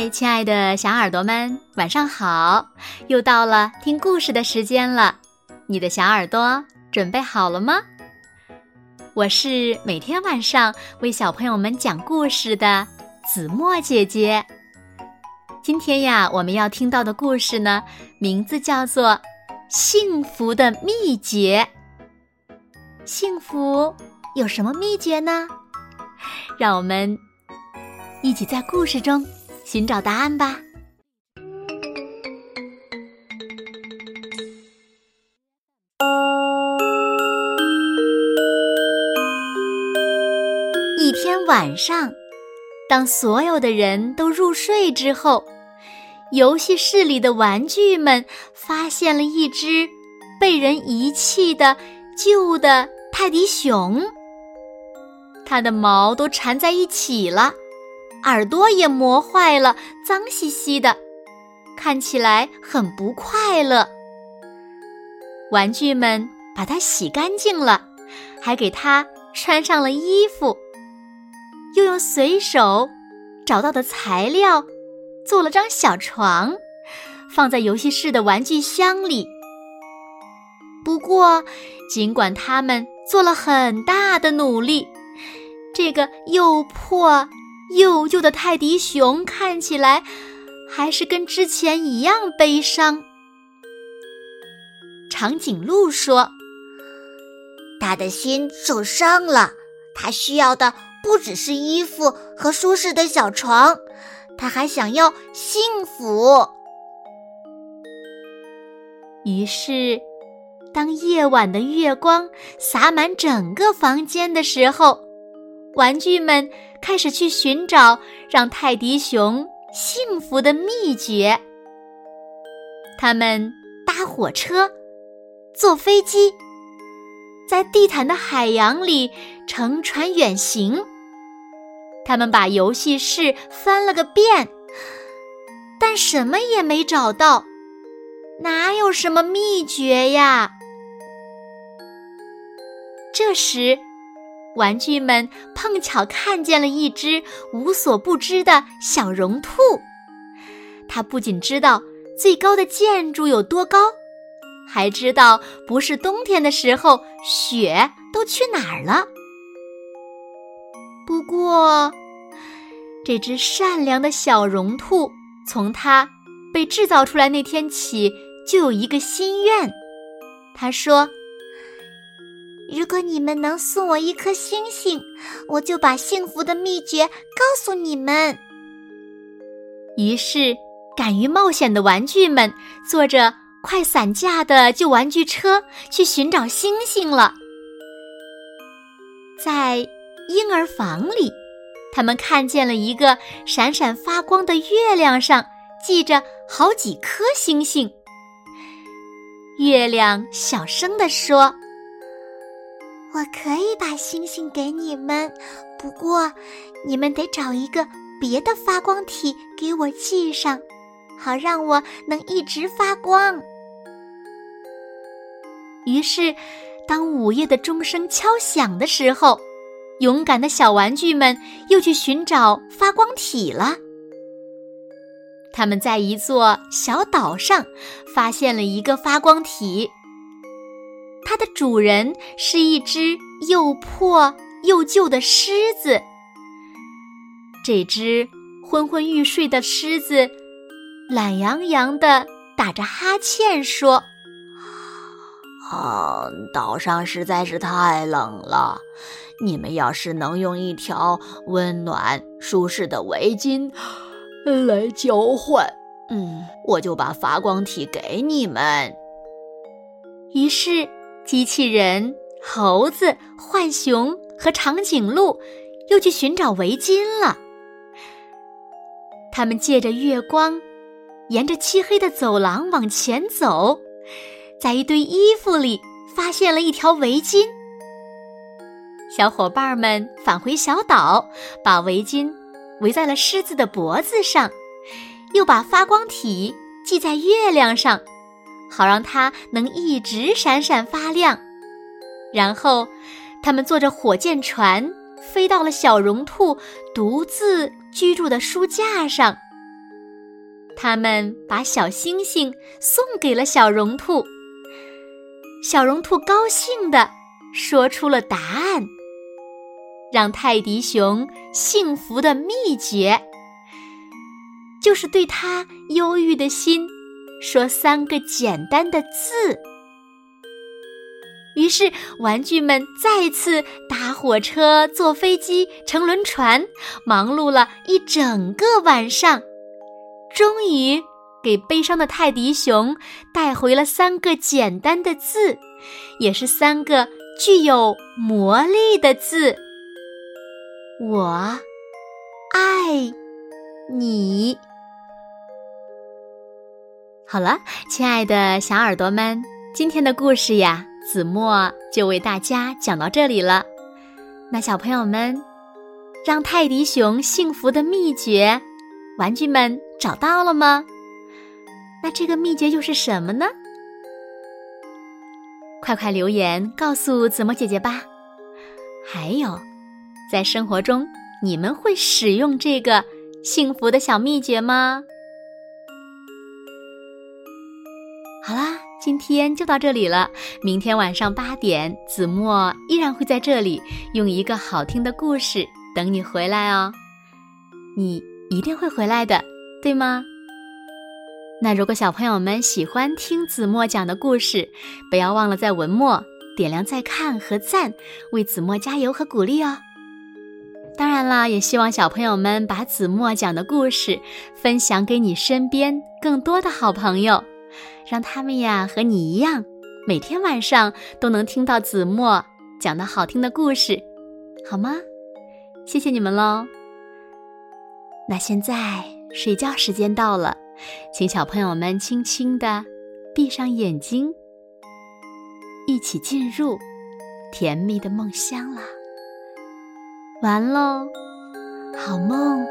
嗨，亲爱的小耳朵们，晚上好！又到了听故事的时间了，你的小耳朵准备好了吗？我是每天晚上为小朋友们讲故事的子墨姐姐。今天呀，我们要听到的故事呢，名字叫做《幸福的秘诀》。幸福有什么秘诀呢？让我们一起在故事中。寻找答案吧。一天晚上，当所有的人都入睡之后，游戏室里的玩具们发现了一只被人遗弃的旧的泰迪熊，它的毛都缠在一起了。耳朵也磨坏了，脏兮兮的，看起来很不快乐。玩具们把它洗干净了，还给它穿上了衣服，又用随手找到的材料做了张小床，放在游戏室的玩具箱里。不过，尽管他们做了很大的努力，这个又破。幼旧的泰迪熊看起来还是跟之前一样悲伤。长颈鹿说：“他的心受伤了，他需要的不只是衣服和舒适的小床，他还想要幸福。”于是，当夜晚的月光洒满整个房间的时候，玩具们开始去寻找让泰迪熊幸福的秘诀。他们搭火车，坐飞机，在地毯的海洋里乘船远行。他们把游戏室翻了个遍，但什么也没找到。哪有什么秘诀呀？这时。玩具们碰巧看见了一只无所不知的小绒兔，它不仅知道最高的建筑有多高，还知道不是冬天的时候雪都去哪儿了。不过，这只善良的小绒兔从它被制造出来那天起就有一个心愿，他说。如果你们能送我一颗星星，我就把幸福的秘诀告诉你们。于是，敢于冒险的玩具们坐着快散架的旧玩具车去寻找星星了。在婴儿房里，他们看见了一个闪闪发光的月亮，上系着好几颗星星。月亮小声地说。我可以把星星给你们，不过你们得找一个别的发光体给我系上，好让我能一直发光。于是，当午夜的钟声敲响的时候，勇敢的小玩具们又去寻找发光体了。他们在一座小岛上发现了一个发光体。它的主人是一只又破又旧的狮子。这只昏昏欲睡的狮子，懒洋洋的打着哈欠说：“啊，岛上实在是太冷了。你们要是能用一条温暖舒适的围巾来交换，嗯，我就把发光体给你们。”于是。机器人、猴子、浣熊和长颈鹿又去寻找围巾了。他们借着月光，沿着漆黑的走廊往前走，在一堆衣服里发现了一条围巾。小伙伴们返回小岛，把围巾围在了狮子的脖子上，又把发光体系在月亮上。好让它能一直闪闪发亮，然后，他们坐着火箭船飞到了小绒兔独自居住的书架上，他们把小星星送给了小绒兔。小绒兔高兴地说出了答案，让泰迪熊幸福的秘诀，就是对他忧郁的心说三个简单的字。于是，玩具们再次搭火车、坐飞机、乘轮船，忙碌了一整个晚上，终于。给悲伤的泰迪熊带回了三个简单的字，也是三个具有魔力的字。我爱你。好了，亲爱的小耳朵们，今天的故事呀，子墨就为大家讲到这里了。那小朋友们，让泰迪熊幸福的秘诀，玩具们找到了吗？那这个秘诀又是什么呢？快快留言告诉子墨姐姐吧。还有，在生活中你们会使用这个幸福的小秘诀吗？今天就到这里了。明天晚上八点，子墨依然会在这里用一个好听的故事等你回来哦。你一定会回来的，对吗？那如果小朋友们喜欢听子墨讲的故事，不要忘了在文末点亮再看和赞，为子墨加油和鼓励哦。当然啦，也希望小朋友们把子墨讲的故事分享给你身边更多的好朋友，让他们呀和你一样，每天晚上都能听到子墨讲的好听的故事，好吗？谢谢你们喽。那现在睡觉时间到了。请小朋友们轻轻地闭上眼睛，一起进入甜蜜的梦乡啦！完喽，好梦。